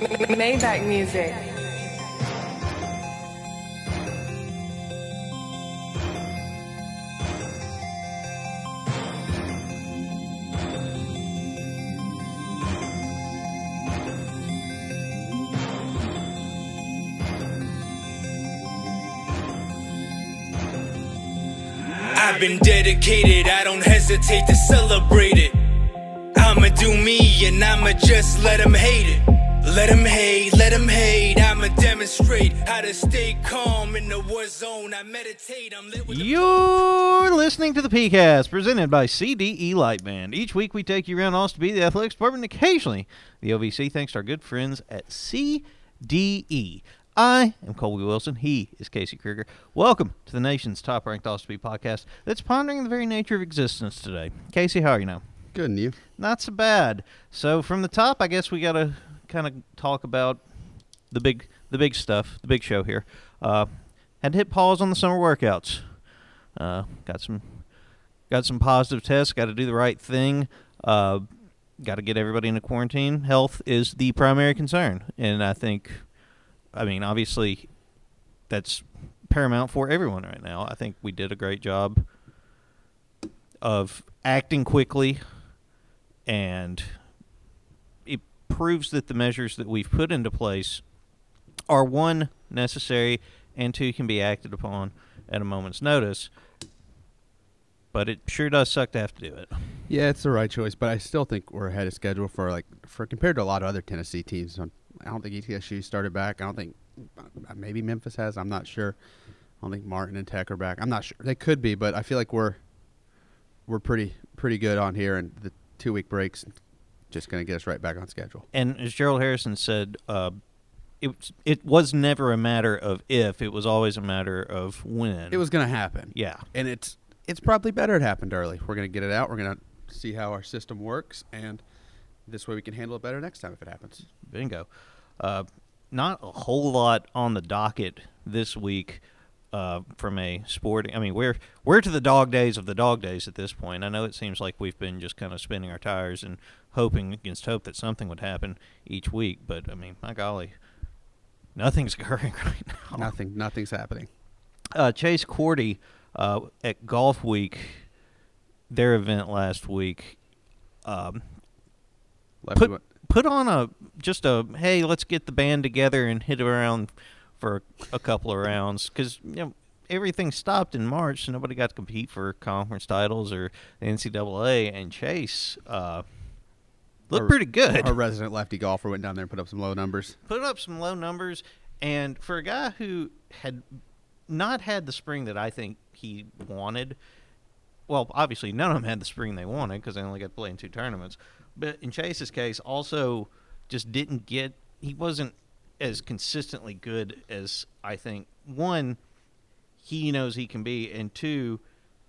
Maybach music. I've been dedicated, I don't hesitate to celebrate it. I'ma do me and I'ma just let them hate it. Let them hate, let them hate. I'ma demonstrate how to stay calm in the war zone. I meditate, I'm lit with the You're listening to the PeayCast, presented by CDE Lightband. Each week we take you around Austin to be the athletics department, and occasionally the OVC, thanks to our good friends at CDE. I am Colby Wilson. He is Casey Krieger. Welcome to the nation's top-ranked Austin Speed podcast that's pondering the very nature of existence today. Casey, how are you now? Good, and you? Not so bad. So from the top, I guess we got to kind of talk about the big, the big stuff, the big show here. Uh, had to hit pause on the summer workouts. Uh, got some, got some positive tests. Got to do the right thing. Uh, got to get everybody into quarantine. Health is the primary concern, and I think, I mean, obviously, that's paramount for everyone right now. I think we did a great job of acting quickly and proves that the measures that we've put into place are one necessary and two can be acted upon at a moment's notice. But it sure does suck to have to do it. Yeah, it's the right choice, but I still think we're ahead of schedule for like for compared to a lot of other Tennessee teams. I don't think ETSU started back. I don't think uh, maybe Memphis has. I'm not sure. I don't think Martin and Tech are back. I'm not sure. They could be, but I feel like we're we're pretty pretty good on here, and the two week breaks just going to get us right back on schedule. And as Gerald Harrison said, uh, it was- it was never a matter of if; it was always a matter of when. It was going to happen. yeah. and it's it's probably better it happened early. We're going to get it out. We're going to see how our system works, and this way we can handle it better next time if it happens. Bingo. Uh, not a whole lot on the docket this week uh, from a sporting. I mean, we're we're to the dog days of the dog days at this point. I know it seems like we've been just kind of spinning our tires and hoping against hope that something would happen each week. But I mean, my golly, nothing's occurring right now. Nothing, nothing's happening. Uh, Chase Korte uh, at Golf Week, their event last week. Um, put put on a just a hey let's get the band together and hit around for a couple of rounds because you know everything stopped in March so nobody got to compete for conference titles or the NCAA and Chase uh, looked Our- pretty good Our resident lefty golfer went down there and put up some low numbers. put up some low numbers and for a guy who had not had the spring that I think he wanted well, obviously none of them had the spring they wanted because they only got to play in two tournaments. But in Chase's case, also just didn't get. He wasn't as consistently good as I think. One, he knows he can be, and two,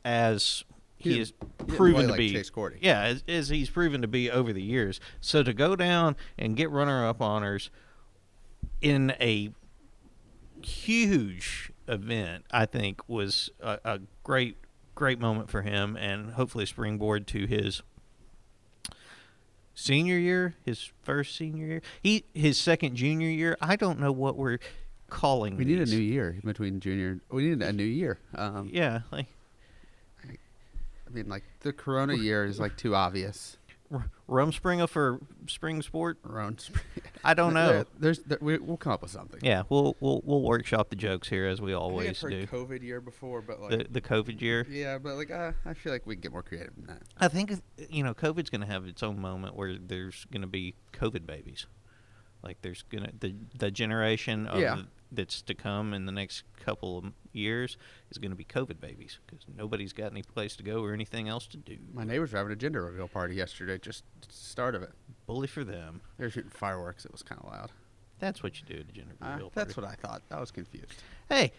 as he, He is didn't- he didn't proven to like be. Chase Korte. Yeah, as, as he's proven to be over the years. So to go down and get runner-up honors in a huge event, I think was a, a great, great moment for him, and hopefully springboard to his senior year, his first senior year, he his second junior year. I don't know what we're calling. We need a new year between junior. We need a new year. Um, Yeah, like I mean, like the Corona year is like too obvious. R- Rumspringa for spring sport. Around. I don't know. There- there's, there, we, we'll come up with something. Yeah, we'll we'll we'll workshop the jokes here as we I think I've always heard do. COVID year before, but like The the COVID year. yeah, but like uh, I feel like we can get more creative than that. I think you know COVID's going to have its own moment where there's going to be COVID babies. Like there's gonna the the generation of Yeah. That's to come in the next couple of years is going to be COVID babies because nobody's got any place to go or anything else to do. My neighbors were having a gender reveal party yesterday. Just the start of it. Bully for them. They were shooting fireworks. It was kind of loud. That's what you do at a gender Uh, reveal that's what I thought. I was confused. Hey,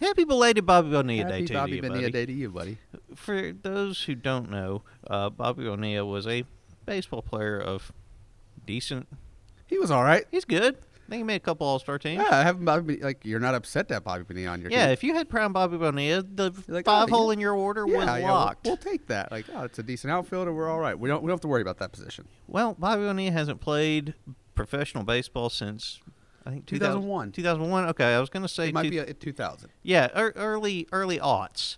happy belated Bobby Bonilla Day Happy to Bobby you, Bonilla buddy. Day to you, buddy. For those who don't know, uh, Bobby Bonilla was a baseball player of decent. He was all right. He's good. I think he made a couple All Star teams. Yeah, I haven't Bobby, like you're not upset to have Bobby Bonilla on your team. Yeah, team. if you had prime Bobby Bonilla, the like, oh, five oh, hole yeah. in your order yeah, was yeah, we'll- locked. We'll, take that. Like, oh, it's a decent outfielder. We're all right. We don't we don't have to worry about that position. well, Bobby Bonilla hasn't played professional baseball since I think 2000 2001. 2001. Okay, I was going to say It might two- be a, 2000. yeah, ear early early aughts,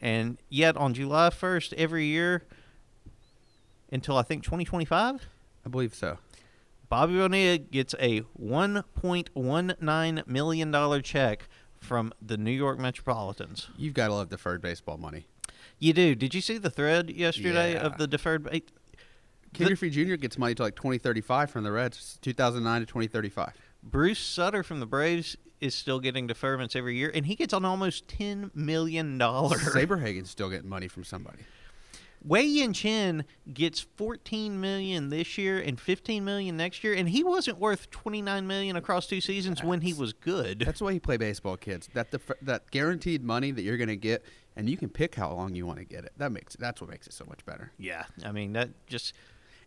and yet on July 1st every year until I think 2025, I believe so. Bobby Bonilla gets a 1.19 million dollar check from the New York Metropolitans. You've got to love deferred baseball money. You do. Did you see the thread yesterday Yeah. of the deferred? ba- The- Griffey Jr. gets money to like 2035 from the Reds, 2009 to 2035. Bruce Sutter from the Braves is still getting deferments every year, and he gets on almost ten million dollars. Saberhagen's still getting money from somebody. Wei Yin Chen gets 14 million this year and 15 million next year, and he wasn't worth 29 million across two seasons when he was good. That's why you play baseball, kids. That def- that guaranteed money that you're going to get, and you can pick how long you want to get it. That makes that's what makes it so much better. yeah, I mean that just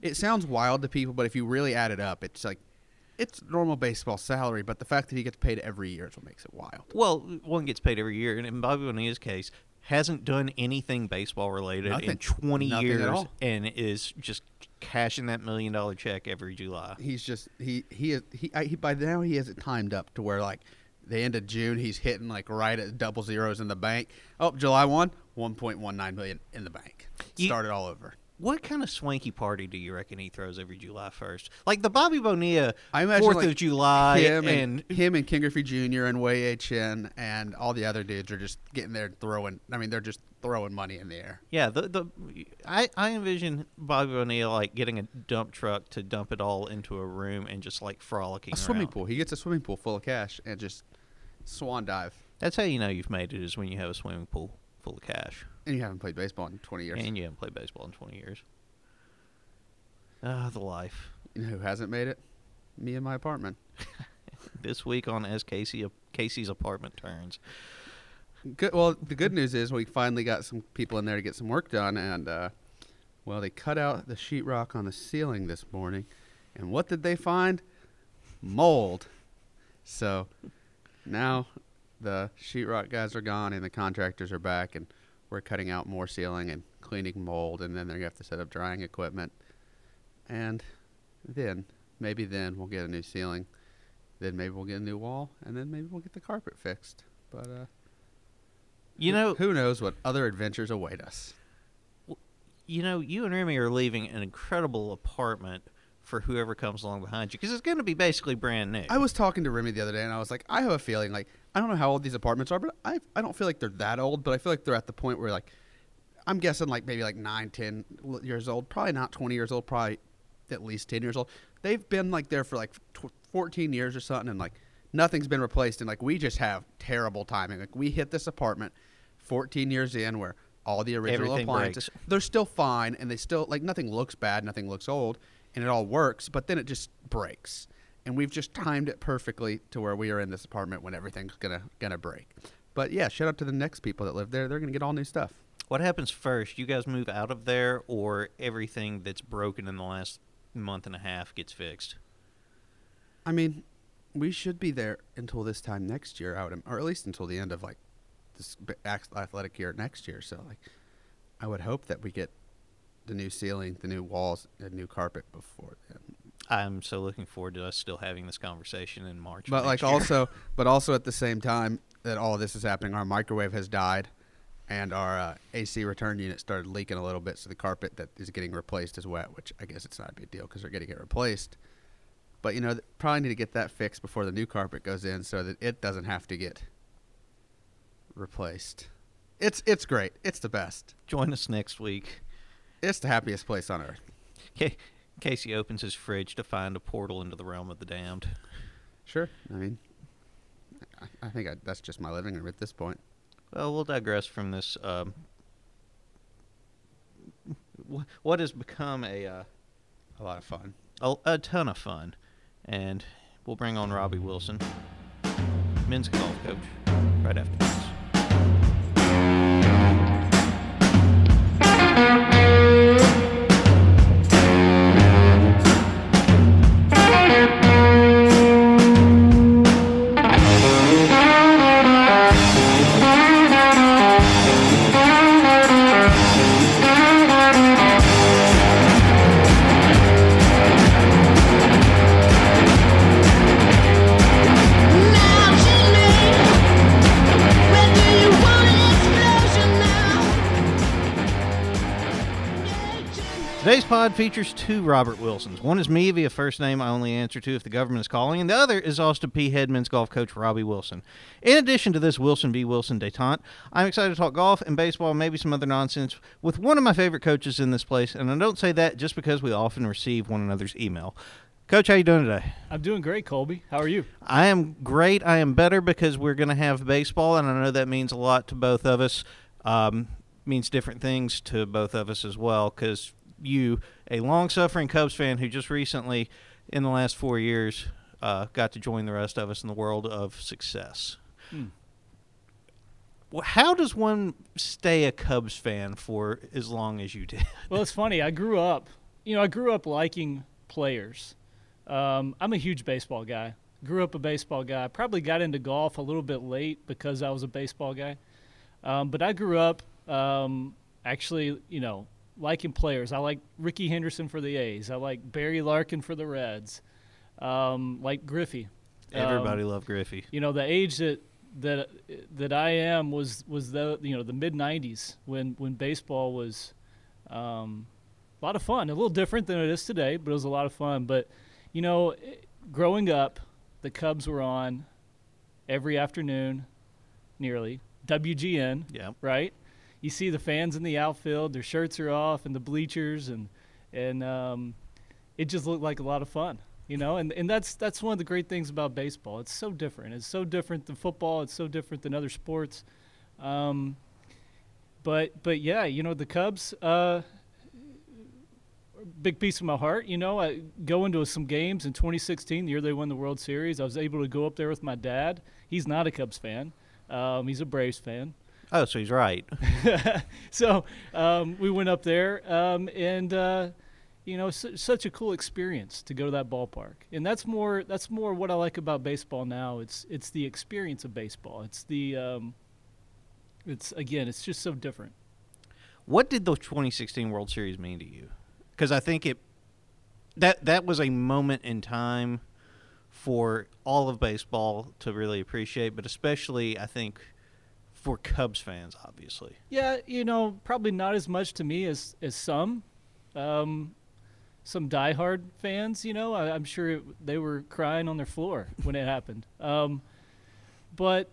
It sounds wild to people, but if you really add it up, it's like it's normal baseball salary. But the fact that he gets paid every year is what makes it wild. well, one gets paid every year, and in Bobby Bonilla's case, hasn't done anything baseball related in 20 Nothing years, and is just cashing that million dollar check every July. He's just he he is he, I, he by now he has it timed up to where like the end of June he's hitting like right at double zeros in the bank. Oh, July one, one point one nine million in the bank. You- Start it all over. What kind of swanky party do you reckon he throws every July 1st? Like the Bobby Bonilla I imagine 4th like, of July him and, and, him and King Griffey Jr. and Wei Chen and all the other dudes are just getting there throwing. I mean, they're just throwing money in the air. Yeah, the the I, I envision Bobby Bonilla like getting a dump truck to dump it all into a room and just like frolicking. A swimming around. pool. He gets a swimming pool full of cash and just swan dive. That's how you know you've made it is when you have a swimming pool full of cash And you haven't played baseball in 20 years. and you haven't played baseball in twenty years. Ah, the life. You know who hasn't made it? Me and my apartment. This week on as Casey Casey's apartment turns. Good. Well, the good news is we finally got some people in there to get some work done, and uh, well, they cut out the sheetrock on the ceiling this morning, and what did they find? Mold. So now the sheetrock guys are gone, and the contractors are back, and we're cutting out more ceiling and cleaning mold, and then they're gonna have to set up drying equipment, and then maybe then we'll get a new ceiling, then maybe we'll get a new wall, and then maybe we'll get the carpet fixed. But uh, You know, who knows what other adventures await us? you know, you and Remy are leaving an incredible apartment for whoever comes along behind you because it's going to be basically brand new. I was talking to Remy the other day, and I was like, I have a feeling like I don't know how old these apartments are, but I I don't feel like they're that old, but I feel like they're at the point where like I'm guessing like maybe like nine, ten l- years old, probably not twenty years old, probably at least ten years old. They've been like there for like tw- fourteen years or something, and like nothing's been replaced, and like we just have terrible timing. Like we hit this apartment fourteen years in where all the original Everything appliances breaks. they're still fine and they still like nothing looks bad nothing looks old and it all works but then it just breaks and we've just timed it perfectly to where we are in this apartment when everything's gonna gonna break. But yeah shout out to the next people that live there. They're gonna get all new stuff. What happens first? You guys move out of there, or everything that's broken in the last month and a half gets fixed? i mean we should be there until this time next year out or at least until the end of like this athletic year next year. So like i would hope that we get the new ceiling the new walls and new carpet before then I'm so looking forward to us still having this conversation in March. But like year. also, but also at the same time that all this is happening, our microwave has died, and our uh, AC return unit started leaking a little bit. So the carpet that is getting replaced is wet, which I guess it's not a big deal because they're getting it replaced. But you know, th- probably need to get that fixed before the new carpet goes in, so that it doesn't have to get replaced. It's it's great. It's the best. join us next week. It's the happiest place on earth. Ca- Casey opens his fridge to find a portal into the realm of the damned. Sure. I mean, I, I think I, that's just my living room at this point. Well, we'll digress from this. Um, wh- what has become a uh, A lot of fun. a, a ton of fun, and we'll bring on Robbie Wilson, men's golf coach, right after this. Today's pod features two Robert Wilsons. One is me via first name I only answer to if the government is calling, and the other is Austin Peay head men's golf coach Robbie Wilson. In addition to this Wilson v. Wilson detente, I'm excited to talk golf and baseball and maybe some other nonsense with one of my favorite coaches in this place, and I don't say that just because we often receive one another's email. Coach, how you doing today? I'm doing great, Colby. How are you? I am great. I am better because we're going to have baseball, and I know that means a lot to both of us. Um, means different things to both of us as well because you, a long suffering Cubs fan who just recently, in the last four years, uh, got to join the rest of us in the world of success. Hmm. Well, How does one stay a Cubs fan for as long as you did? Well, it's funny. I grew up, you know, I grew up liking players. Um, I'm a huge baseball guy. Grew up a baseball guy. Probably got into golf a little bit late because I was a baseball guy. Um, but I grew up um, actually, you know, liking players. I like Rickey Henderson for the A's. I like Barry Larkin for the Reds. Um, like Griffey. Everybody Um, loved Griffey. you know the age that that that I am was was the you know the mid '90s when when baseball was um, a lot of fun. A little different than it is today, but it was a lot of fun. But you know, growing up, the Cubs were on every afternoon, nearly WGN, Yeah. right? You see the fans in the outfield; their shirts are off, and the bleachers, and and um, it just looked like a lot of fun, you know. And and that's that's one of the great things about baseball. It's so different. It's so different than football. It's so different than other sports. Um, but but yeah, you know the Cubs. Uh, big piece of my heart, you know. I go into some games in 2016, the year they won the World Series. I was able to go up there with my dad. He's not a Cubs fan. Um, he's a Braves fan. Oh, so he's right. so um, we went up there, um, and uh, you know, su- such a cool experience to go to that ballpark. And that's more that's more what I like about baseball now. It's it's the experience of baseball. It's the um, it's again, it's just so different. What did the 2016 World Series mean to you? Because I think it that that was a moment in time for all of baseball to really appreciate, but especially I think for Cubs fans, obviously. Yeah, you know, probably not as much to me as as some, um, some diehard fans. You know, I, I'm sure it, they were crying on their floor when it happened. Um, but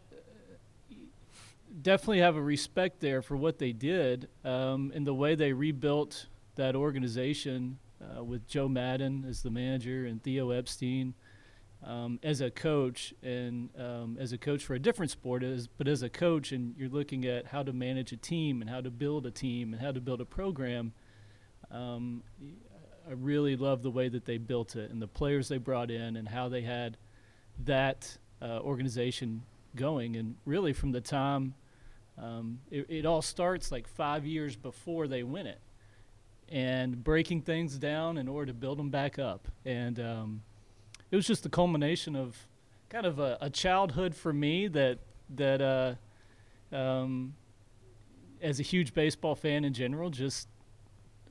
definitely have a respect there for what they did um, and the way they rebuilt that organization uh, with Joe Maddon as the manager and Theo Epstein um, as a coach and um, as a coach for a different sport is but as a coach and you're looking at how to manage a team and how to build a team and how to build a program um, I really love the way that they built it and the players they brought in and how they had that uh, organization going. And really from the time um, it, it all starts like five years before they win it and breaking things down in order to build them back up. And um, it was just the culmination of kind of a, a childhood for me that that uh, um, as a huge baseball fan in general, just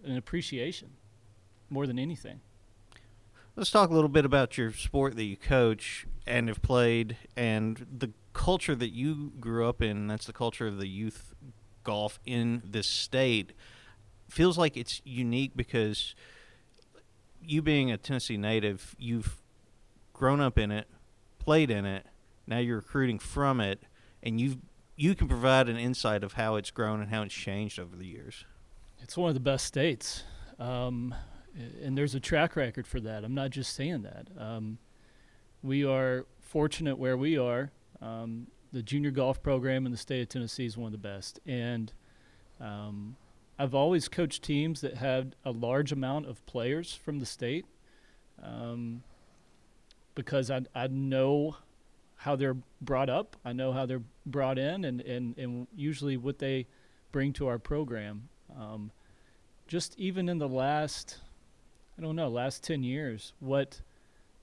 an appreciation more than anything. Let's talk a little bit about your sport that you coach and have played and the culture that you grew up in. That's the culture of the youth golf in this state. Feels like it's unique because you being a Tennessee native, you've grown up in it, played in it, now you're recruiting from it, and you you can provide an insight of how it's grown and how it's changed over the years. It's one of the best states, um, and there's a track record for that. I'm not just saying that. Um, we are fortunate where we are. Um, the junior golf program in the state of Tennessee is one of the best, and um, I've always coached teams that had a large amount of players from the state, um, because I I know how they're brought up. I know how they're brought in, and and and usually what they bring to our program. Um, just even in the last, I don't know, last 10 years, what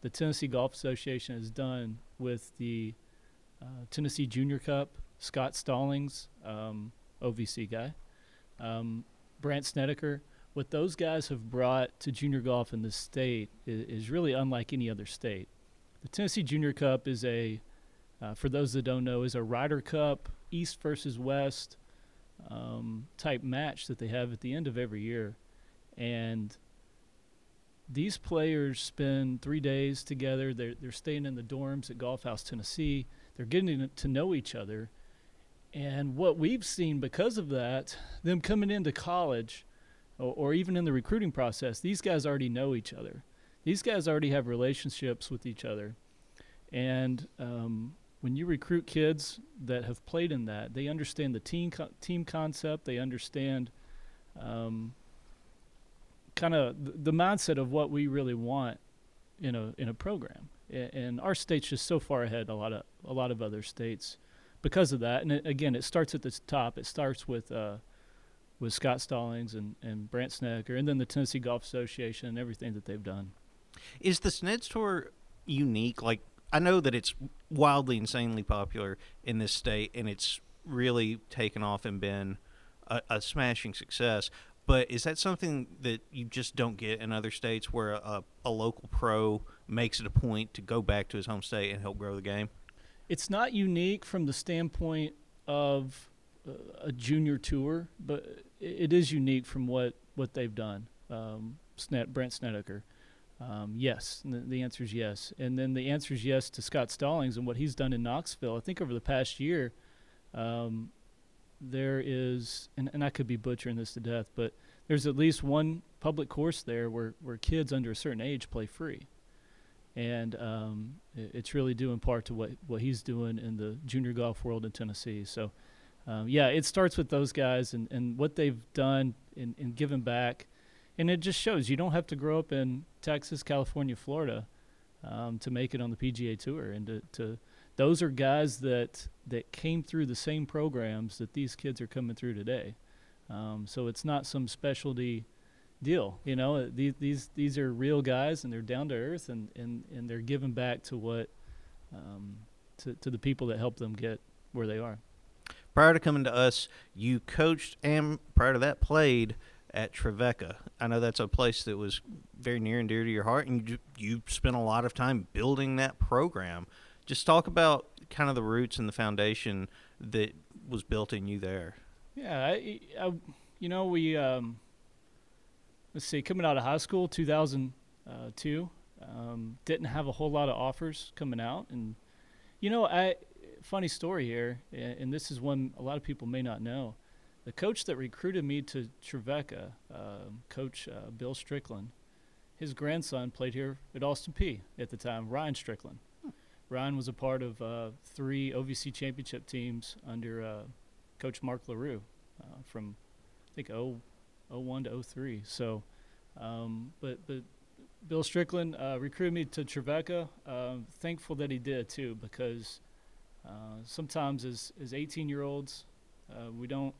the Tennessee Golf Association has done with the uh, Tennessee Junior Cup, Scott Stallings, um, OVC guy, um, Brandt Snedeker, what those guys have brought to junior golf in the state is, is really unlike any other state. The Tennessee Junior Cup is a, uh, for those that don't know, is a Ryder Cup, East versus West um, type match that they have at the end of every year. and these players spend three days together. They're they're staying in the dorms at Golf House, Tennessee. They're getting to know each other, and what we've seen because of that, them coming into college, or, or even in the recruiting process, these guys already know each other. These guys already have relationships with each other, and um, when you recruit kids that have played in that, they understand the team co- team concept. They understand. Um, kind of the mindset of what we really want in a in a program. And our state's just so far ahead a lot of a lot of other states because of that. And it, again, it starts at the top. It starts with uh, with Scott Stallings and and Brandt Snedeker, and then the Tennessee Golf Association and everything that they've done. Is the Sneds Tour unique? Like I know that it's wildly, insanely popular in this state, and it's really taken off and been a, a smashing success. But is that something that you just don't get in other states where a, a local pro makes it a point to go back to his home state and help grow the game? It's not unique from the standpoint of uh, a junior tour, but it is unique from what, what they've done. Um, Brandt Snedeker. Um, yes, the, answer is yes. And then the answer is yes to Scott Stallings and what he's done in Knoxville. I think over the past year, um, there is, and, and I could be butchering this to death, but there's at least one public course there where, where kids under a certain age play free. And um, it, it's really due in part to what, what he's doing in the junior golf world in Tennessee. So, um, yeah, it starts with those guys and, and what they've done in, in giving back. And it just shows you don't have to grow up in Texas, California, Florida um, to make it on the PGA Tour and to, to those are guys that that came through the same programs that these kids are coming through today. Um, so it's not some specialty deal. You know, these these these are real guys and they're down to earth and, and, and they're giving back to what um, to to the people that help them get where they are. Prior to coming to us, you coached and prior to that played at Trevecca. I know that's a place that was very near and dear to your heart, and you you spent a lot of time building that program. Just talk about kind of the roots and the foundation that was built in you there. Yeah, I, I you know, we um, let's see, coming out of high school, 2002, um, didn't have a whole lot of offers coming out, and you know, I funny story here, and this is one a lot of people may not know. The coach that recruited me to Trevecca, uh, Coach uh, Bill Strickland, his grandson played here at Austin Peay at the time, Ryan Strickland. Ryan was a part of uh, three OVC championship teams under uh, Coach Mark LaRue uh, from, I think, 0, 01 to 03. So, um, but, but Bill Strickland uh, recruited me to Trevecca. Um, thankful that he did, too, because uh, sometimes as, as 18 year olds, uh, we don't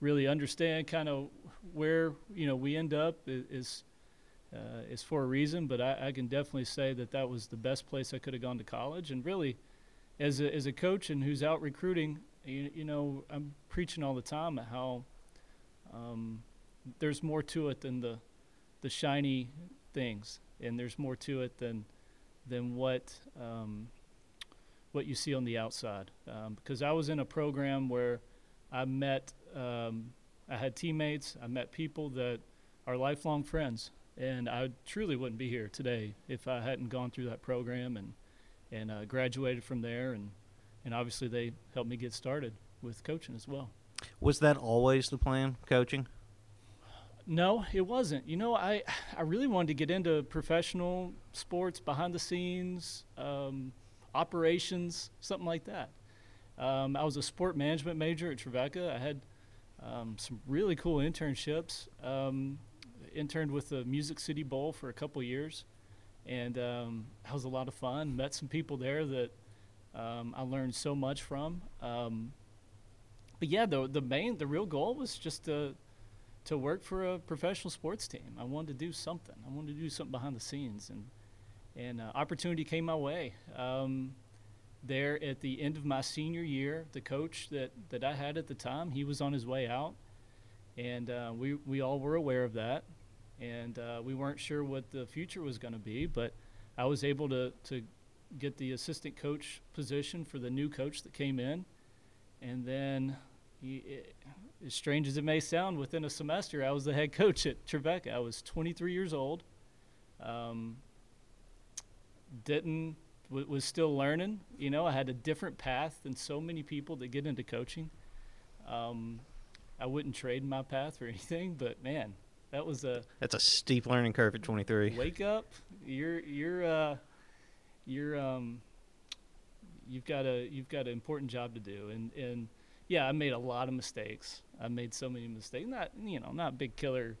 really understand kind of where you know we end up is uh, is for a reason, but I, I, can definitely say that that was the best place I could have gone to college. And really, as a, as a coach and who's out recruiting, you, you know, I'm preaching all the time how um, there's more to it than the the shiny things, and there's more to it than than what um, what you see on the outside. Um, because I was in a program where I met, um, I had teammates, I met people that are lifelong friends and I truly wouldn't be here today if I hadn't gone through that program and and uh, graduated from there. And and obviously they helped me get started with coaching as well. Was that always the plan, coaching? No, it wasn't. You know, I I really wanted to get into professional sports, behind the scenes, um, operations, something like that. Um, I was a sport management major at Trevecca. I had um, some really cool internships. Um, interned with the Music City Bowl for a couple years, and um, that was a lot of fun. Met some people there that um, I learned so much from. Um, but yeah, the the main, the real goal was just to to work for a professional sports team. I wanted to do something. I wanted to do something behind the scenes, and and uh, opportunity came my way. Um, there at the end of my senior year, the coach that, that I had at the time, he was on his way out, and uh, we we all were aware of that and uh, we weren't sure what the future was going to be. But I was able to to get the assistant coach position for the new coach that came in, and then he, it, as strange as it may sound, within a semester, I was the head coach at Trevecca. I was 23 years old. Um, didn't w- was still learning. You know, I had a different path than so many people that get into coaching. Um, I wouldn't trade my path for anything, but man, that was a That's a steep learning curve at 23. wake up. You're you're uh, you're um, you've got a you've got an important job to do, and and yeah, I made a lot of mistakes. I made so many mistakes. Not you know not big killer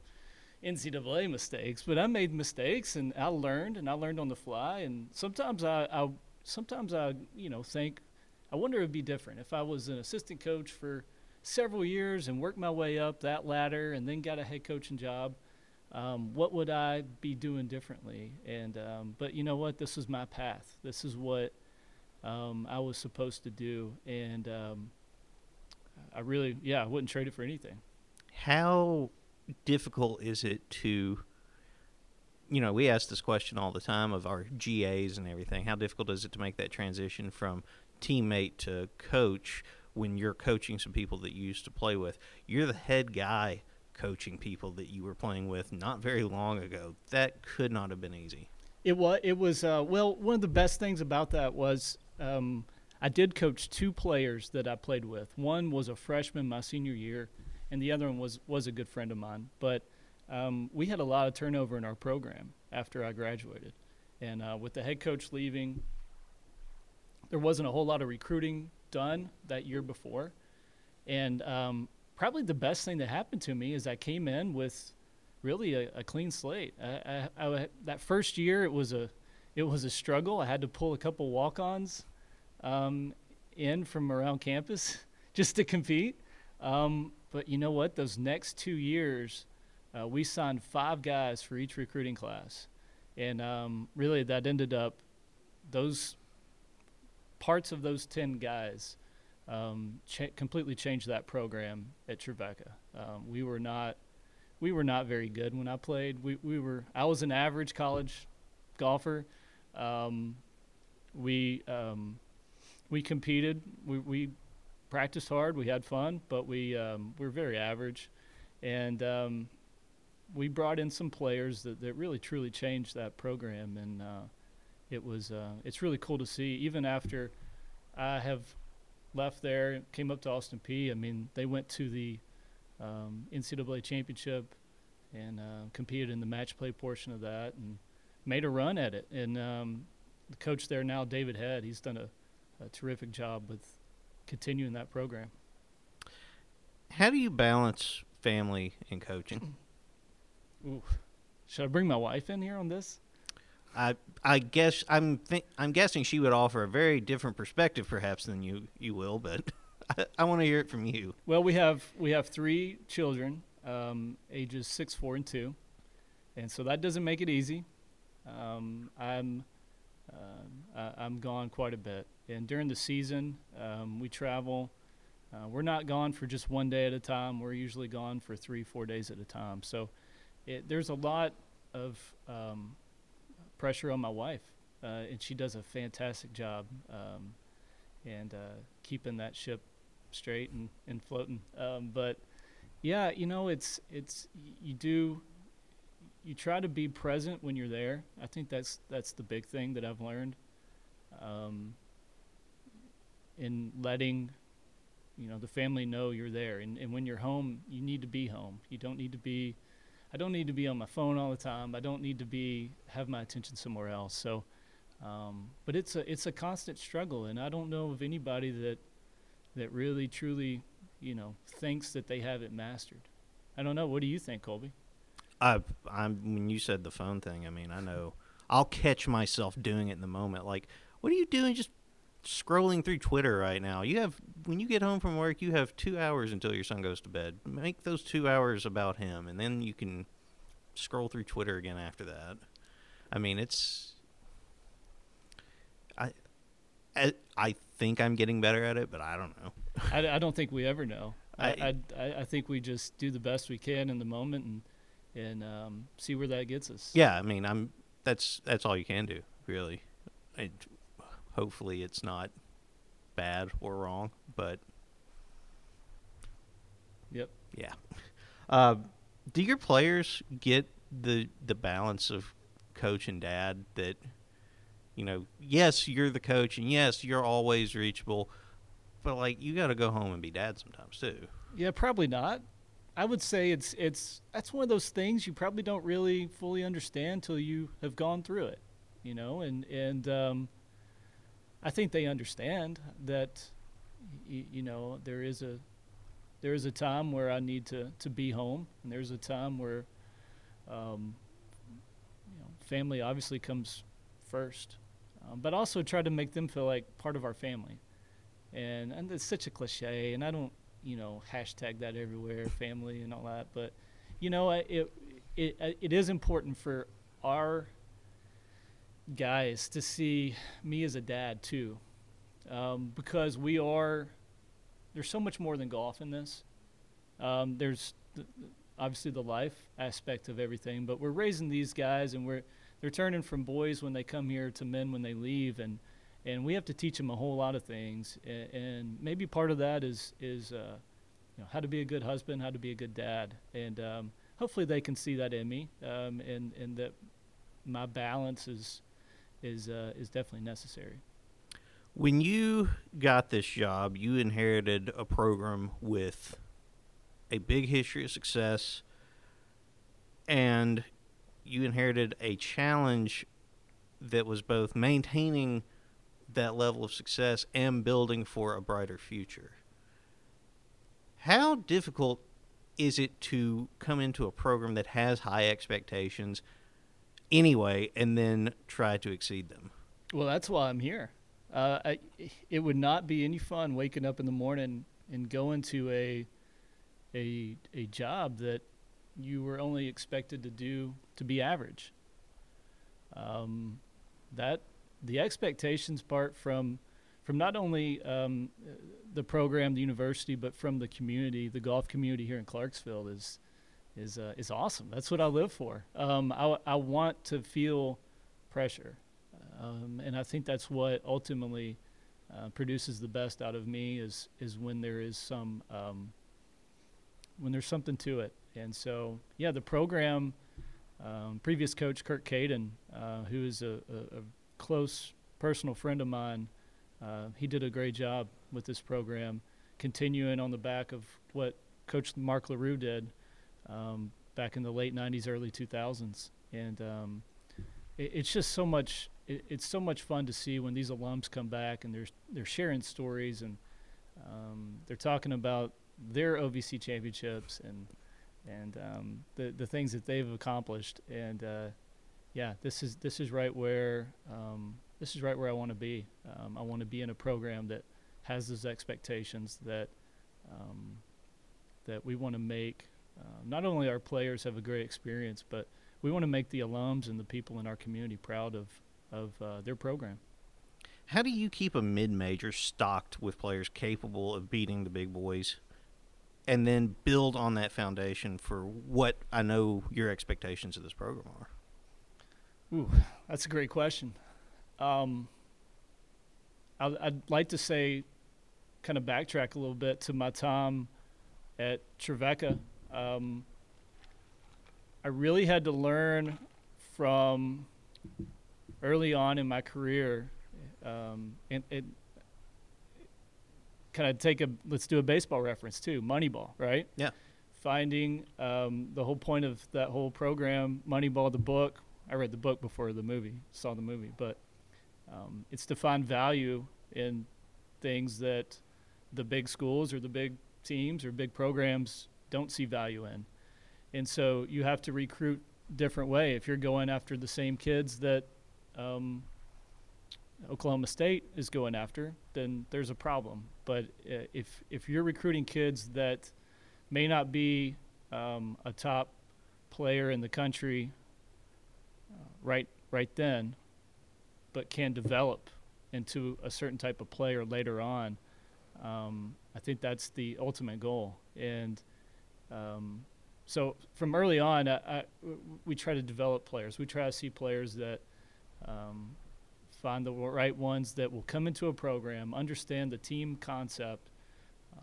NCAA mistakes, but I made mistakes, and I learned, and I learned on the fly. And sometimes I, I sometimes I you know think I wonder it'd be different if I was an assistant coach for several years and worked my way up that ladder, and then got a head coaching job um, what would I be doing differently? And um, but you know what? This is my path. This is what um, I was supposed to do, and um, I really, yeah, I wouldn't trade it for anything. How difficult is it to, you know, we ask this question all the time of our GAs and everything. How difficult is it to make that transition from teammate to coach when you're coaching some people that you used to play with? You're the head guy coaching people that you were playing with not very long ago. That could not have been easy. It was. It was. Uh, well, one of the best things about that was um, I did coach two players that I played with. One was a freshman my senior year, and the other one was was a good friend of mine. But um, we had a lot of turnover in our program after I graduated, and uh, with the head coach leaving, there wasn't a whole lot of recruiting done that year before, and um, probably the best thing that happened to me is I came in with really a, a clean slate. I, I, I, that first year, it was a it was a struggle. I had to pull a couple walk-ons um, in from around campus just to compete. Um, but you know what? Those next two years, uh, we signed five guys for each recruiting class, and um, really that ended up those parts of those ten guys um, cha- completely changed that program at Trevecca. Um, we were not we were not very good when I played. We we were I was an average college golfer. Um, we um, we competed. We we practiced hard. We had fun, but we um, we were very average, and um, we brought in some players that, that really truly changed that program, and uh, it was uh, it's really cool to see. Even after I have left there, came up to Austin Peay I mean, they went to the um, NCAA championship and uh, competed in the match play portion of that and made a run at it. And um, the coach there now, David Head, he's done a, a terrific job with continuing that program. How do you balance family and coaching? Ooh. Should I bring my wife in here on this? I I guess I'm th- I'm guessing she would offer a very different perspective, perhaps than you you will, but I, I want to hear it from you. Well, we have we have three children, um, ages six, four, and two, and so that doesn't make it easy. Um, I'm uh, I, I'm gone quite a bit, and during the season, um, we travel. Uh, we're not gone for just one day at a time. We're usually gone for three, four days at a time. So, it, there's a lot of um, pressure on my wife, uh, and she does a fantastic job, um, and uh, keeping that ship straight and, and floating. Um, but yeah, you know, it's it's you do you try to be present when you're there. I think that's that's the big thing that I've learned. Um, in letting you know the family know you're there, and, and when you're home, you need to be home. You don't need to be. I don't need to be on my phone all the time. I don't need to be have my attention somewhere else. So, um, but it's a it's a constant struggle, and I don't know of anybody that that really truly, you know, thinks that they have it mastered. I don't know. What do you think, Colby? I I'm when you said the phone thing. I mean, I know I'll catch myself doing it in the moment. Like, what are you doing? Just scrolling through Twitter right now. You have when you get home from work, you have two hours until your son goes to bed. Make those two hours about him, and then you can scroll through Twitter again after that. I mean, it's I I, I think I'm getting better at it, but I don't know. I, I don't think we ever know. I, I- I, think we just do the best we can in the moment and and um, see where that gets us. Yeah, I mean, I'm that's that's all you can do, really. It, hopefully, it's not bad or wrong, but Yep. Yeah. Uh, do your players get the the balance of coach and dad that you know, yes, you're the coach and yes, you're always reachable, but like you got to go home and be dad sometimes too. Yeah, probably not. I would say it's it's that's one of those things you probably don't really fully understand till you have gone through it, you know, and and um, I think they understand that y- you know there is a there is a time where I need to to be home, and there's a time where um, you know family obviously comes first, um, but also try to make them feel like part of our family, and and it's such a cliche, and I don't you know hashtag that everywhere, family and all that, but you know it it it is important for our guys to see me as a dad too, um, because we are. There's so much more than golf in this. Um, there's th- obviously the life aspect of everything, but we're raising these guys, and we're they're turning from boys when they come here to men when they leave, and and we have to teach them a whole lot of things, and, and maybe part of that is is uh, you know how to be a good husband, how to be a good dad, and um, hopefully they can see that in me, um, and and that my balance is is uh, is definitely necessary. When you got this job, you inherited a program with a big history of success and you inherited a challenge that was both maintaining that level of success and building for a brighter future. How difficult is it to come into a program that has high expectations anyway and then try to exceed them? Well, that's why I'm here. Uh, I, it would not be any fun waking up in the morning and going to a a a job that you were only expected to do to be average. Um, that the expectations part from from not only um, the program, the university, but from the community, the golf community here in Clarksville is is uh, is awesome. That's what I live for. Um, I I want to feel pressure, um, and I think that's what ultimately uh, produces the best out of me is is when there is some um, when there's something to it. And so, yeah, the program, um, previous coach Kurt Caden, uh, who is a, a, a close personal friend of mine, uh, he did a great job with this program, continuing on the back of what Coach Mark LaRue did um, back in the late 90s, early 2000s. And um, it, it's just so much, it, it's so much fun to see when these alums come back and they're, they're sharing stories and um, they're talking about their OVC championships and and um, the the things that they've accomplished. And uh, yeah, this is this is right where um, this is right where I want to be. Um, I want to be in a program that has those expectations that that we want to make. Uh, not only our players have a great experience, but we want to make the alums and the people in our community proud of of uh, their program. How do you keep a mid major stocked with players capable of beating the big boys and then build on that foundation for what I know your expectations of this program are? Ooh, that's a great question. Um, I'd, I'd like to say, kind of backtrack a little bit to my time at Trevecca. Um, I really had to learn from early on in my career, um, and, and kind of take a let's do a baseball reference too, Moneyball, right? Yeah. Finding um, the whole point of that whole program, Moneyball, the book. I read the book before the movie, saw the movie, but um, it's to find value in things that the big schools or the big teams or big programs don't see value in. And so you have to recruit different way. If you're going after the same kids that um, Oklahoma State is going after, then there's a problem. But uh, if if you're recruiting kids that may not be um, a top player in the country uh, right right then, but can develop into a certain type of player later on, um, I think that's the ultimate goal. And um, so from early on, I, I, we try to develop players. We try to see players that um, find the right ones that will come into a program, understand the team concept,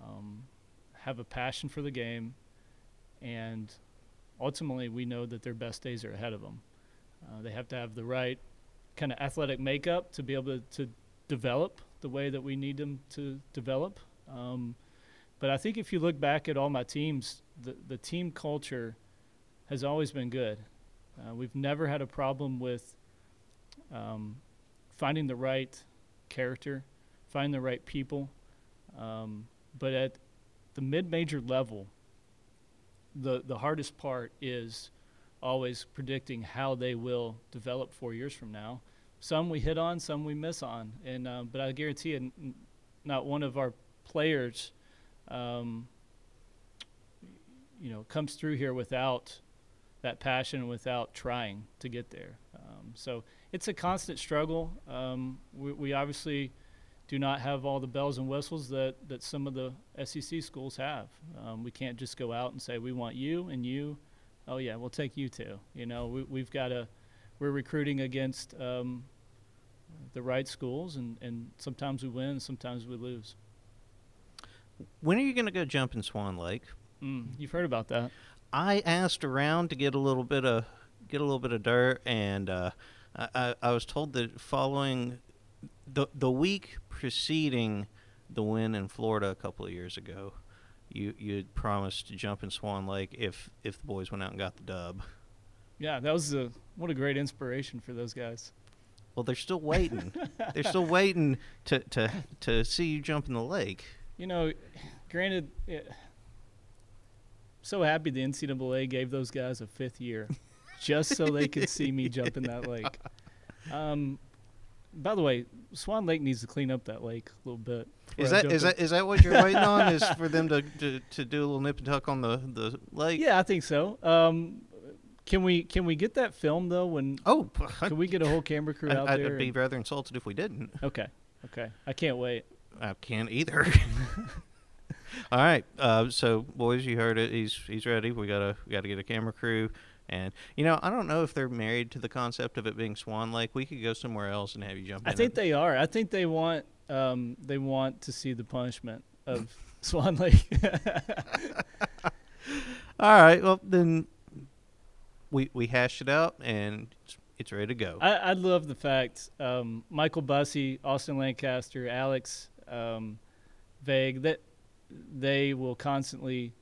um, have a passion for the game, and ultimately we know that their best days are ahead of them. Uh, they have to have the right kind of athletic makeup to be able to, to develop the way that we need them to develop. Um, but I think if you look back at all my teams, the, the team culture has always been good. Uh, we've never had a problem with um, finding the right character, finding the right people. Um, but at the mid-major level, the the hardest part is always predicting how they will develop four years from now. Some we hit on, some we miss on, and uh, but I guarantee you, not one of our players, um, you know, comes through here without that passion without trying to get there. Um, so it's a constant struggle. Um, we, we obviously do not have all the bells and whistles that, that some of the SEC schools have. Um, we can't just go out and say we want you and you. Oh yeah, we'll take you too. You know, we, we've got to. We're recruiting against um, the right schools, and, and sometimes we win, sometimes we lose. When are you going to go jump in Swan Lake? Mm, you've heard about that. I asked around to get a little bit of get a little bit of dirt, and uh, I, I, was told that following the the week preceding the win in Florida a couple of years ago, you you had promised to jump in Swan Lake if if the boys went out and got the dub. Yeah, that was a what a great inspiration for those guys. Well, they're still waiting. they're still waiting to, to to see you jump in the lake. You know, granted, it, so happy the NCAA gave those guys a fifth year, just so they could see me jump in that lake. Um, by the way, Swan Lake needs to clean up that lake a little bit. Is I that jump is in. that is that what you're waiting on? Is for them to, to, to do a little nip and tuck on the, the lake? Yeah, I think so. Um, can we can we get that film though? When Oh, can we get a whole camera crew out I'd, there? I'd be and- rather insulted if we didn't. okay, okay. I can't wait. I can't either. All right, uh, so boys, you heard it. He's he's ready. We gotta we gotta get a camera crew, and you know I don't know if they're married to the concept of it being Swan Lake. We could go somewhere else and have you jump. I in think it. they are. I think they want um, they want to see the punishment of Swan Lake. All right, well then, we we hashed it out and it's, it's ready to go. I, I love the fact um, Michael Bussey, Austin Lancaster, Alex um, Vague that they will constantly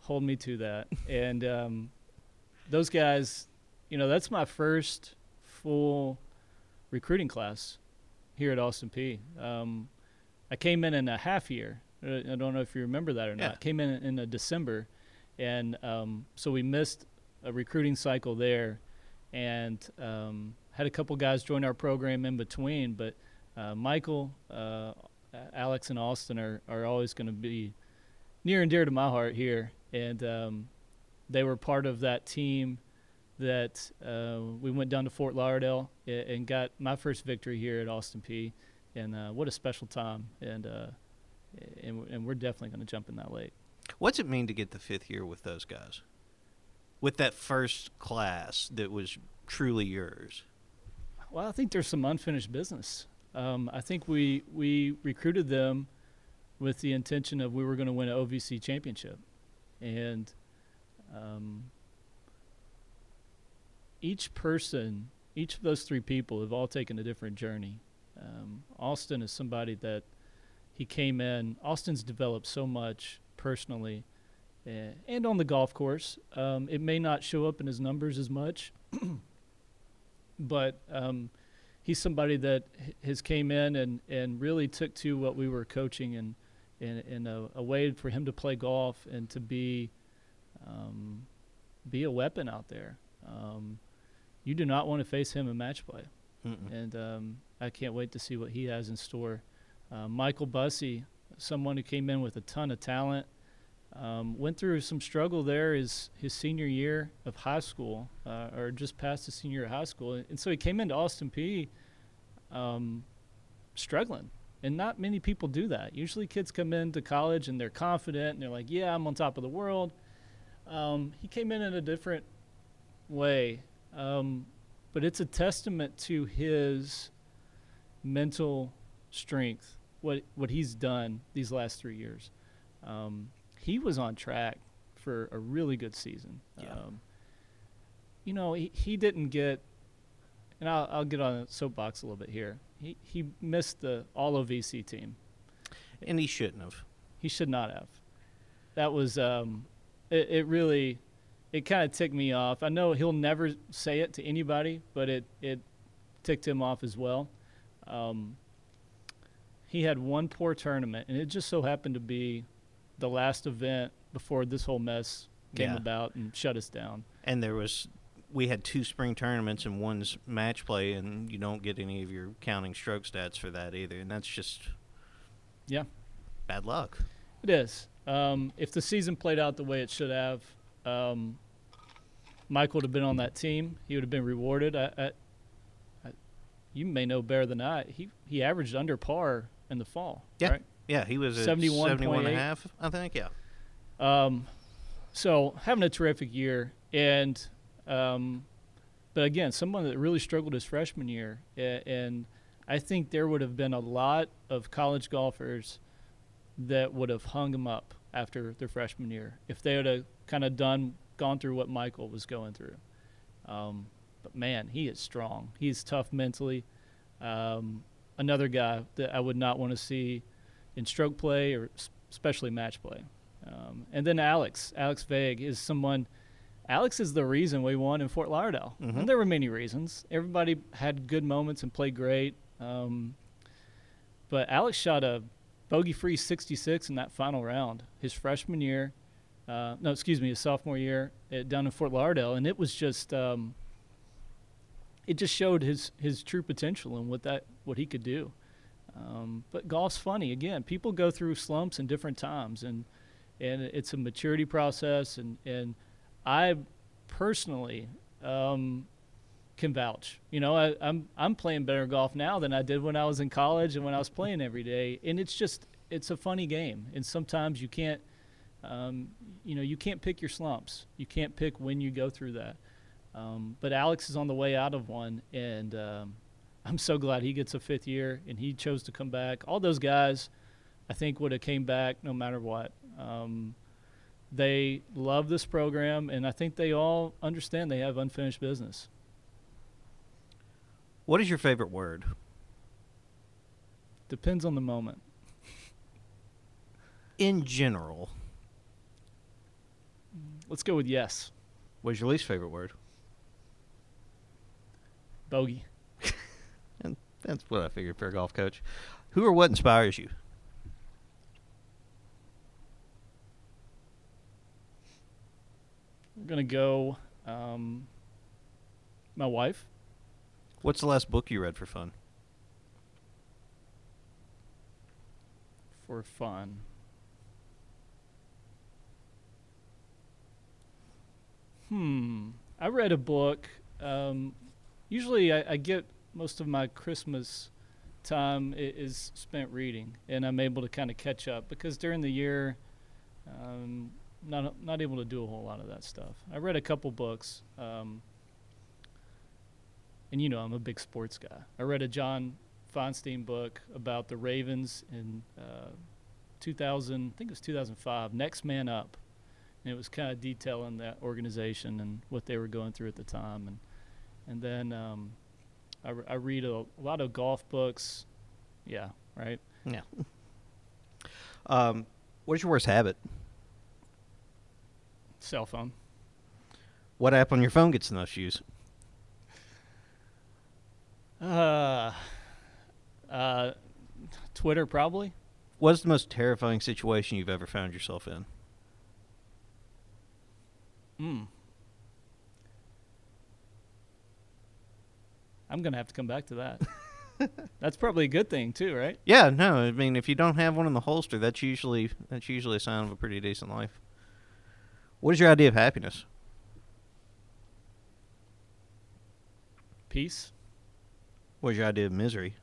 hold me to that, and um, those guys, you know, that's my first full recruiting class here at Austin Peay. Um, I came in in a half year. I don't know if you remember that or Yeah. not. Came in in a December, and um, so we missed a recruiting cycle there, and um, had a couple guys join our program in between. But uh, Michael, uh, Alex, and Austin are are always going to be near and dear to my heart here, and um, they were part of that team that uh, we went down to Fort Lauderdale and got my first victory here at Austin Peay. And uh, what a special time! And uh, and, and we're definitely going to jump in that lake. What's it mean to get the fifth year with those guys? With that first class that was truly yours. Well, I think there's some unfinished business. Um, I think we we recruited them with the intention of we were going to win an OVC championship, and um, each person, each of those three people, have all taken a different journey. Um, Austin is somebody that he came in. Austin's developed so much personally, and on the golf course. Um, it may not show up in his numbers as much, but um, he's somebody that has came in and, and really took to what we were coaching and in, in a, a way for him to play golf and to be um, be a weapon out there. Um, you do not want to face him in match play, Mm-mm. and um, I can't wait to see what he has in store. Uh, Michael Bussey, someone who came in with a ton of talent, um, went through some struggle there his his senior year of high school, uh, or just past his senior year of high school, and so he came into Austin Peay. Um, struggling, and not many people do that. Usually, kids come into college and they're confident and they're like, "Yeah, I'm on top of the world." Um, he came in in a different way, um, but it's a testament to his mental strength. What what he's done these last three years. Um, he was on track for a really good season. Yeah. Um, you know, he, he didn't get, and I'll, I'll get on the soapbox a little bit here. He, he missed the all OVC team. And he shouldn't have. He should not have. That was, um, it, it really, it kind of ticked me off. I know he'll never say it to anybody, but it, it ticked him off as well. Um, he had one poor tournament, and it just so happened to be the last event before this whole mess came Yeah. about and shut us down. And there was, we had two spring tournaments and one's match play, and you don't get any of your counting stroke stats for that either. And that's just Yeah. bad luck. It is. Um, if the season played out the way it should have, um, Mike would have been on that team. He would have been rewarded. I, I, I, you may know better than I. He he averaged under par in the fall. Yeah. Right? Yeah, he was at 71.8. 71 and a half, I think. Yeah. Um, so having a terrific year, and um, but again, someone that really struggled his freshman year, and I think there would have been a lot of college golfers that would have hung him up after their freshman year if they would have kind of done gone through what Michael was going through. Um, but man, he is strong. He's tough mentally. Um, another guy that I would not want to see in stroke play or especially match play. Um, and then Alex, Alex Vague is someone. Alex is the reason we won in Fort Lauderdale. Mhm. And there were many reasons. Everybody had good moments and played great. Um, but Alex shot a bogey-free 66 in that final round his freshman year. Uh, no, excuse me, his sophomore year at, down in Fort Lauderdale, and it was just um, it just showed his his true potential and what that what he could do. Um, but golf's funny. Again, people go through slumps in different times, and and it's a maturity process. And and I personally um, can vouch. You know, I, I'm I'm playing better golf now than I did when I was in college and when I was playing every day. And it's just it's a funny game. And sometimes you can't, um, you know, you can't pick your slumps. You can't pick when you go through that. Um, but Alex is on the way out of one, and um, I'm so glad he gets a fifth year and he chose to come back. All those guys, I think, would have came back no matter what. Um, they love this program, and I think they all understand they have unfinished business. What is your favorite word? Depends on the moment. In general, Let's go with yes. what is your least favorite word? Bogey. That's what I figured for a golf coach. Who or what inspires you? We're gonna go. Um, my wife. What's the last book you read for fun? for fun. Hmm. I read a book. Um, usually, I, I get most of my Christmas time is spent reading, and I'm able to kind of catch up because during the year, um, not not able to do a whole lot of that stuff. I read a couple books, um, and you know I'm a big sports guy. I read a John Feinstein book about the Ravens in uh, 2000, I think it was 2005, Next Man Up. And it was kind of detailing that organization and what they were going through at the time. And and then um, I, I read a, a lot of golf books. Yeah, right. Yeah. um, what is your worst habit? Cell phone. What app on your phone gets the most use? Uh, uh, Twitter probably. What's the most terrifying situation you've ever found yourself in? Hmm. I'm gonna have to come back to that. That's probably a good thing too, right? Yeah, no, I mean if you don't have one in the holster, that's usually that's usually a sign of a pretty decent life. What is your idea of happiness? Peace. What is your idea of misery?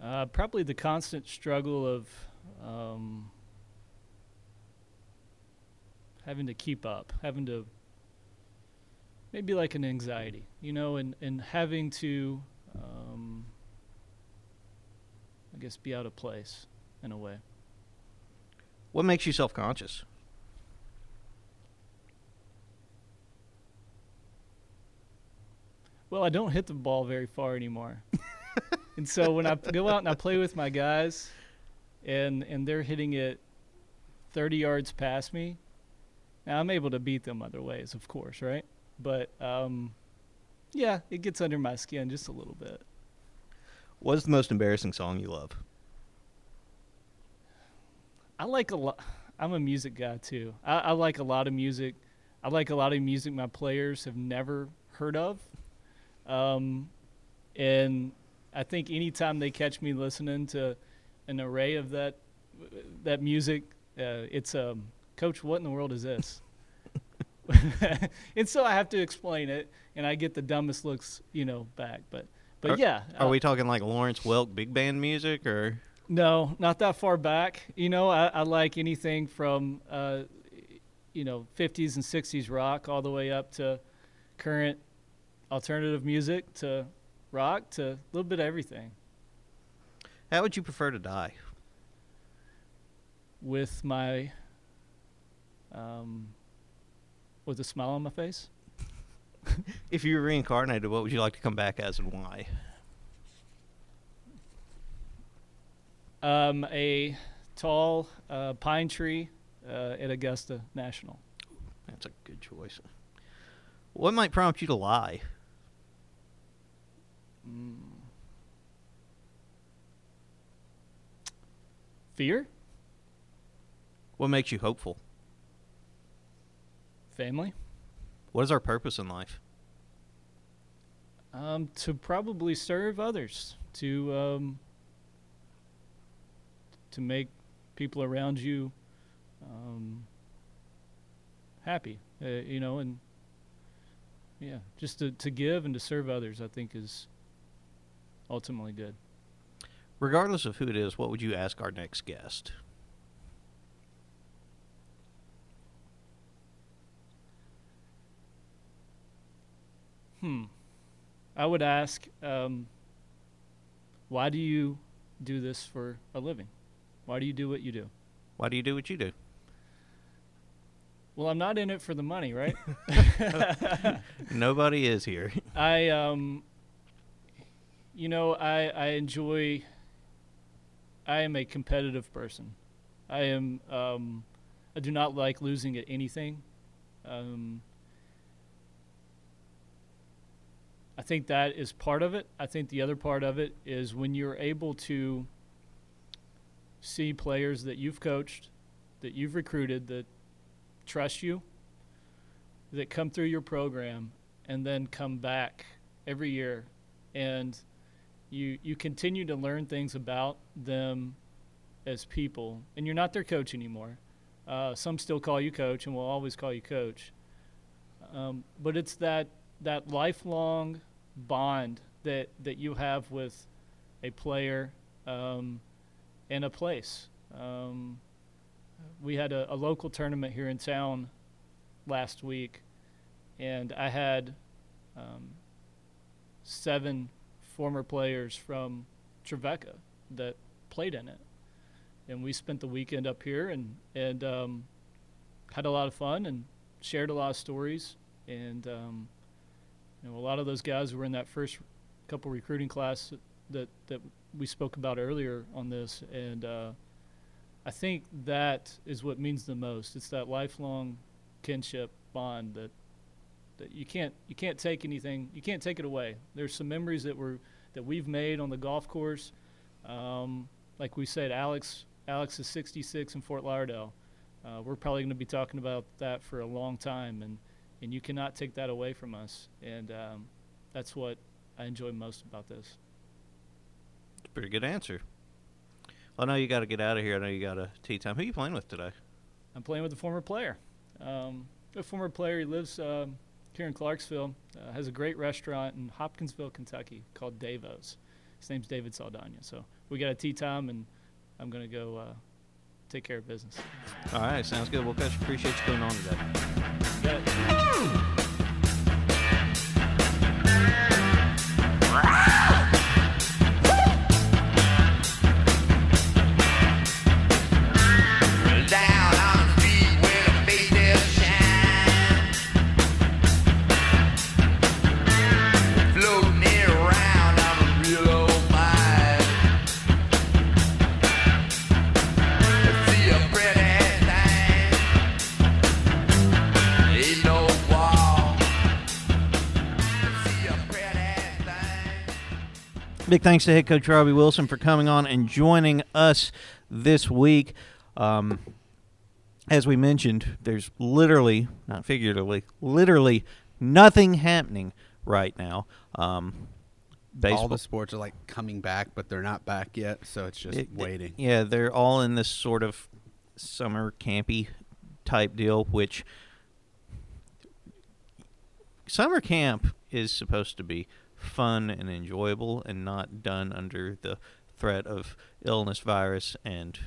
Uh, probably the constant struggle of um, having to keep up, having to maybe like an anxiety, you know, and, and having to, um, I guess, be out of place in a way. What makes you self conscious? Well, I don't hit the ball very far anymore. and so when I go out and I play with my guys and and they're hitting it 30 yards past me, now I'm able to beat them other ways, of course, right? But um, yeah, it gets under my skin just a little bit. What is the most embarrassing song you love? I like a lot. I'm a music guy too. I, I like a lot of music. I like a lot of music my players have never heard of. Um, and I think anytime they catch me listening to an array of that that music, uh, it's um, Coach, what in the world is this? and so I have to explain it, and I get the dumbest looks, you know, back. But but Are- yeah, Are uh, we talking like Lawrence Welk big band music or? no, not that far back. You know, I, I like anything from, uh, you know, 50s and 60s rock all the way up to current alternative music to rock to a little bit of everything How would you prefer to die? with my, um, with a smile on my face. If you were reincarnated, what would you like to come back as and why? Um, a tall uh, pine tree uh, at Augusta National. That's a good choice. What might prompt you to lie? Fear, What makes you hopeful? Family. What is our purpose in life? Um, to probably serve others, to um, to make people around you um, happy, uh, you know, and yeah, just to, to give and to serve others, I think is ultimately good. Regardless of who it is, what would you ask our next guest? Hmm. I would ask, um, why do you do this for a living? Why do you do what you do? Why do you do what you do? Well, I'm not in it for the money, right? Nobody is here. I um you know, I I enjoy I am a competitive person. I am um I do not like losing at anything. Um I think that is part of it. I think the other part of it is when you're able to see players that you've coached, that you've recruited, that trust you, that come through your program and then come back every year. And you you continue to learn things about them as people. And you're not their coach anymore. Uh, some still call you coach and will always call you coach. Um, but it's that that lifelong bond that that you have with a player um, and a place um, we had a, a local tournament here in town last week and I had um, seven former players from Trevecca that played in it, and we spent the weekend up here and and um, had a lot of fun and shared a lot of stories. And um, you know, a lot of those guys were in that first couple recruiting class that that we spoke about earlier on this, and uh, I think that is what means the most. It's that lifelong kinship bond that that you can't you can't take anything you can't take it away. There's some memories that were that we've made on the golf course. Um, like we said, Alex Alex is 66 in Fort Lauderdale. Uh, we're probably going to be talking about that for a long time, and and you cannot take that away from us. And um, that's what I enjoy most about this. It's a Pretty good answer. I know you got to get out of here. I know you got a tee time. Who are you playing with today? I'm playing with a former player. Um, a former player. He lives um, here in Clarksville. Uh, has a great restaurant in Hopkinsville, Kentucky, called Davos. His name's David Saldana. So we got a tee time, and I'm gonna go uh, take care of business. All right, sounds good. Well, Coach, appreciate you coming on today. You Big thanks to head coach Robbie Wilson for coming on and joining us this week. Um, as we mentioned, there's literally, not figuratively, literally nothing happening right now. Um, baseball, All the sports are like coming back, but they're not back yet, so it's just It- waiting. Yeah, they're all in this sort of summer campy type deal, which summer camp is supposed to be fun and enjoyable and not done under the threat of illness, virus, and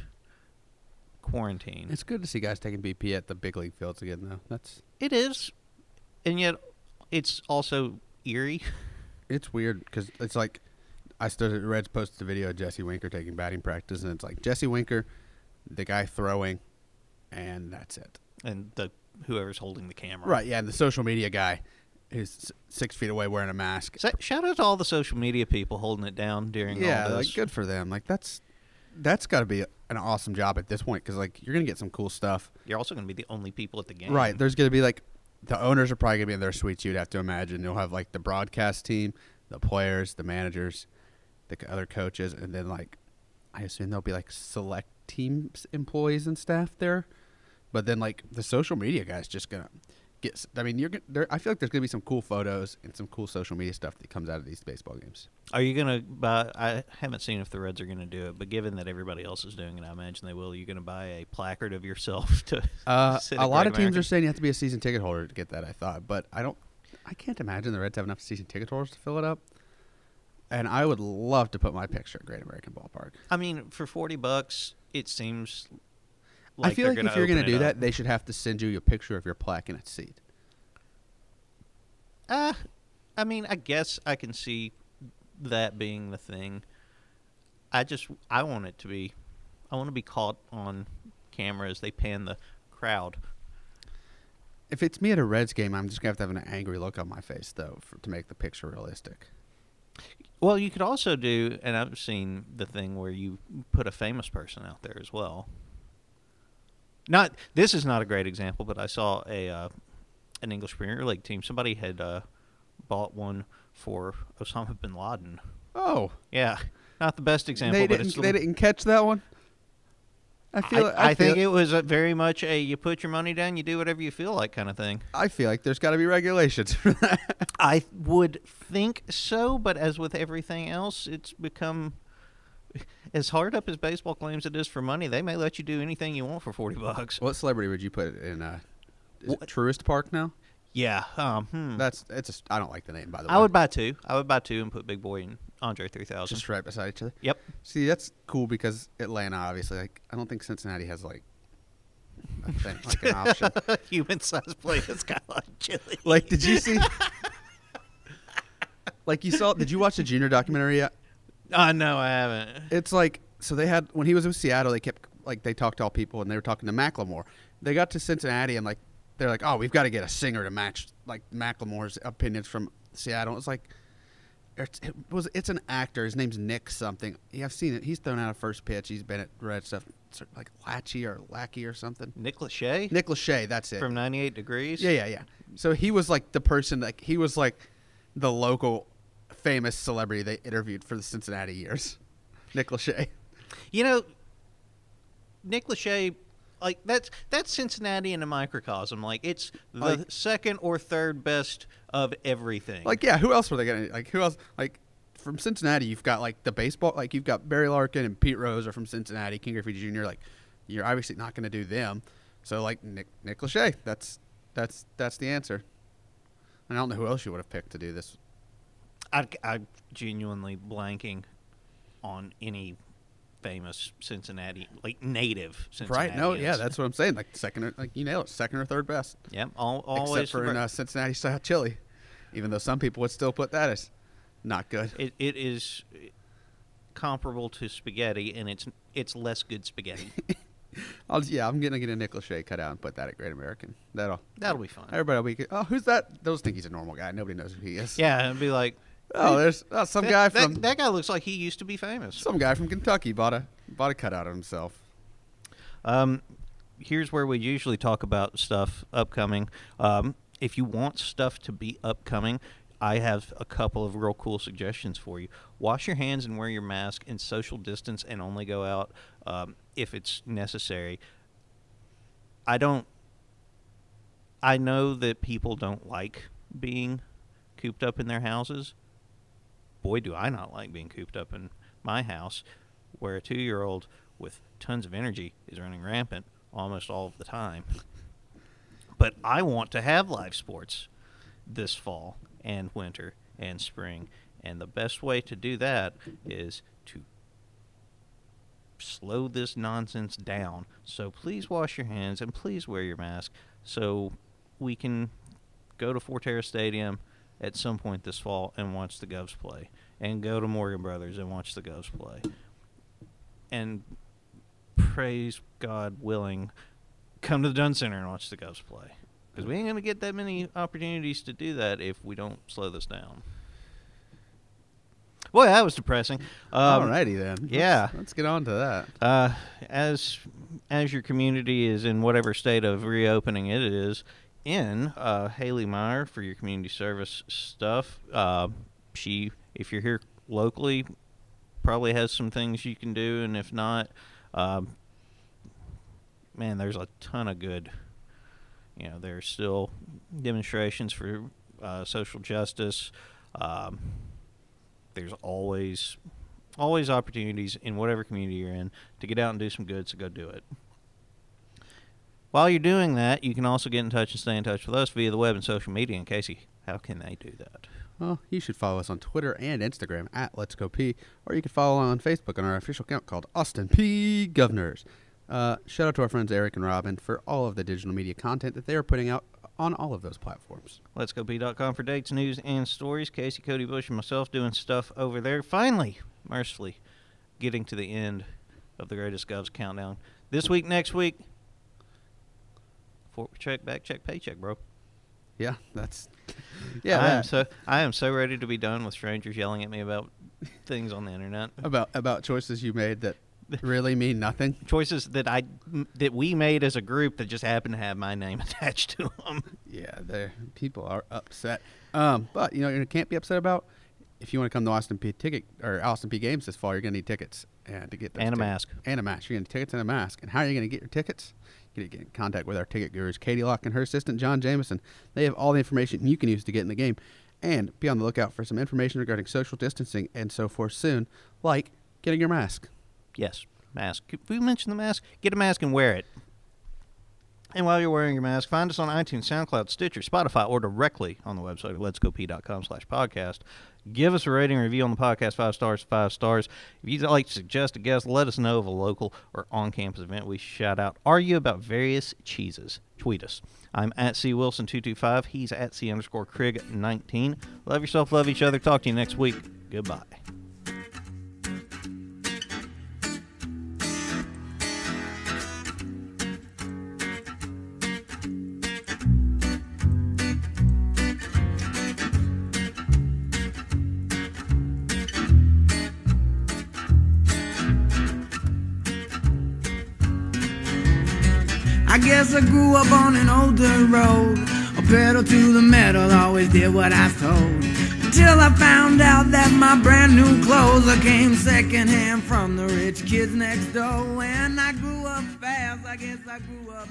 quarantine. It's good to see guys taking BP at the big league fields again, though. That's It is, and yet it's also eerie. it's weird because it's like I stood at Reds posted a video of Jesse Winker taking batting practice, and it's like Jesse Winker, the guy throwing, and that's it. And the whoever's holding the camera. Right? Yeah, and the social media guy is s- six feet away wearing a mask. So, shout out to all the social media people holding it down during yeah, like good for them. Like that's that's got to be an awesome job at this point because like you're gonna get some cool stuff. You're also going to be the only people at the game. Right. There's to be like the owners are probably going to be in their suites. You'd have to imagine you'll have like the broadcast team, the players, the managers, the other coaches, and then like I assume there'll be like select teams employees and staff there. But then like the social media guys just gonna get. I mean, you're. There, I feel like there's gonna be some cool photos and some cool social media stuff that comes out of these baseball games. Are you going to buy? I haven't seen if the Reds are going to do it, but given that everybody else is doing it, I imagine they will. You're going to buy a placard of yourself to? Uh, a lot of teams American? are saying you have to be a season ticket holder to get that. I thought, but I don't. I can't imagine the Reds have enough season ticket holders to fill it up. And I would love to put my picture at Great American Ballpark. I mean, for forty bucks, it seems. Like I feel like if you're going to do that, they should have to send you a picture of your plaque in its seat. Uh, I mean, I guess I can see that being the thing. I just I want it to be, I want to be caught on camera as they pan the crowd. If it's me at a Reds game, I'm just gonna have to have an angry look on my face though for, to make the picture realistic. Well, you could also do, and I've seen the thing where you put a famous person out there as well. Not this is not a great example, but I saw a uh, an English Premier League team. Somebody had uh, bought one for Osama bin Laden. Oh, Yeah, not the best example, they didn't. They didn't catch that one. I feel. I, I feel, think it was a very much a you put your money down, you do whatever you feel like kind of thing. I feel like there's got to be regulations for that. I would think so, but as with everything else, it's become as hard up as baseball claims it is for money. They may let you do anything you want for forty bucks. what celebrity would you put in? Uh, is Truist Park now? Yeah, um, hmm. That's it's. A, s- I don't like the name by the way. I would buy two. I would buy two and put Big Boi and Andre three thousand. just right beside each other. Yep. See, that's cool because Atlanta, obviously, like I don't think Cincinnati has like a thing, like an option. Human sized plate is kind of like chili. Like, did you see? like you saw? Did you watch the Junior documentary yet? Uh, no, I haven't. It's like so they had when he was with Seattle, they kept like they talked to all people and they were talking to Macklemore. They got to Cincinnati and like they're like, oh, we've got to get a singer to match like Macklemore's opinions from Seattle. It's like. It's, it was it's an actor. His name's Nick something. Yeah, I've seen it. He's thrown out a first pitch. He's been at red stuff like Latchy or Lackey or something. Nick Lachey Nick Lachey, that's it. from ninety eight degrees. Yeah, yeah, yeah. So he was like the person, like he was like the local famous celebrity they interviewed for the Cincinnati years. Nick Lachey. You know, Nick Lachey, like that's that's Cincinnati in a microcosm. Like it's the Like- second or third best of everything. Like, yeah, who else were they gonna like? Who else? Like from Cincinnati, you've got like the baseball, like you've got Barry Larkin and Pete Rose are from Cincinnati. Ken Griffey Jr. Like, you're obviously not gonna do them. So like Nick Nick Lachey, that's that's that's the answer. And I don't know who else you would have picked to do this. I, I'm genuinely blanking on any famous Cincinnati, like native Cincinnati. Right? No, yeah, that's what I'm saying. Like second, or, like you nailed it, second or third best. Yep, all, always except for in uh, Cincinnati style chili, even though some people would still put that as not good. it, it is comparable to spaghetti, and it's it's less good spaghetti. I'll, yeah, I'm gonna get a nickel Lachey cut out and put that at Great American. That'll That'll be fun. everybody will be. Oh, who's that? Those think he's a normal guy. Nobody knows who he is. Yeah, it'd be like Oh, there's oh, some that, guy that- from that guy looks like he used to be famous. some guy from Kentucky bought a bought a cutout of himself. Um, here's where we usually talk about stuff upcoming. Um, if you want stuff to be upcoming, I have a couple of real cool suggestions for you. Wash your hands and wear your mask and social distance and only go out um, if it's necessary. I don't. I know that people don't like being cooped up in their houses. Boy, do I not like being cooped up in my house, where a two year old with tons of energy is running rampant almost all of the time. But I want to have live sports this fall and winter and spring. And the best way to do that is to slow this nonsense down. So please wash your hands and please wear your mask so we can go to Fortera Stadium at some point this fall and watch the Govs play. And go to Morgan Brothers and watch the Govs play. And praise God willing, come to the Dunn Center and watch the Govs play. Because we ain't going to get that many opportunities to do that if we don't slow this down. Boy, that was depressing. Um, Alrighty then. yeah. Let's, let's get on to that. uh, as as your community is in whatever state of reopening it is in, uh, Haley Meyer for your community service stuff. Uh, she, if you're here locally, probably has some things you can do, and if not, um, man, there's a ton of good. You know, there's still demonstrations for uh, social justice. Um, there's always always opportunities in whatever community you're in to get out and do some good, so go do it. While you're doing that, you can also get in touch and stay in touch with us via the web and social media. And Casey, how can they do that? Well, you should follow us on Twitter and Instagram at Let's Go Peay, or you can follow on Facebook on our official account called Austin Peay Governors. Uh, shout out to our friends Eric and Robin for all of the digital media content that they are putting out on all of those platforms. Let's go for dates, news, and stories. Casey, Cody Bush, and myself doing stuff over there. Finally, mercifully, getting to the end of the greatest Govs countdown. This week, next week, check back, check paycheck, bro. Yeah, that's yeah. I am so I am so ready to be done with strangers yelling at me about things on the internet. about about choices you made that really mean nothing. Choices that I that we made as a group that just happen to have my name attached to them. Yeah, the people are upset. Um, but you know, you can't be upset about if you want to come to Austin Peay ticket or Austin Peay games this fall. You're gonna need tickets and to get And a tickets. mask. and a mask. You're gonna need tickets and a mask. And how are you gonna get your tickets? Get in contact with our ticket gurus, Katie Locke and her assistant John Jameson. They have all the information you can use to get in the game, and be on the lookout for some information regarding social distancing and so forth soon, like getting your mask. Yes, mask. If we mention the mask, get a mask and wear it. And while you're wearing your mask, find us on iTunes, SoundCloud, Stitcher, Spotify, or directly on the website at letsgopeay.com slash podcast. Give us a rating review on the podcast, five stars, five stars. If you'd like to suggest a guest, let us know of a local or on-campus event we shout out. Argue about various cheeses. Tweet us. I'm at C Wilson225. He's at C underscore Craig19. Love yourself, love each other. Talk to you next week. Goodbye. I grew up on an older road. A pedal to the metal, always did what I was told. Until I found out that my brand new clothes I came secondhand from the rich kids next door. When I grew up fast, I guess I grew up.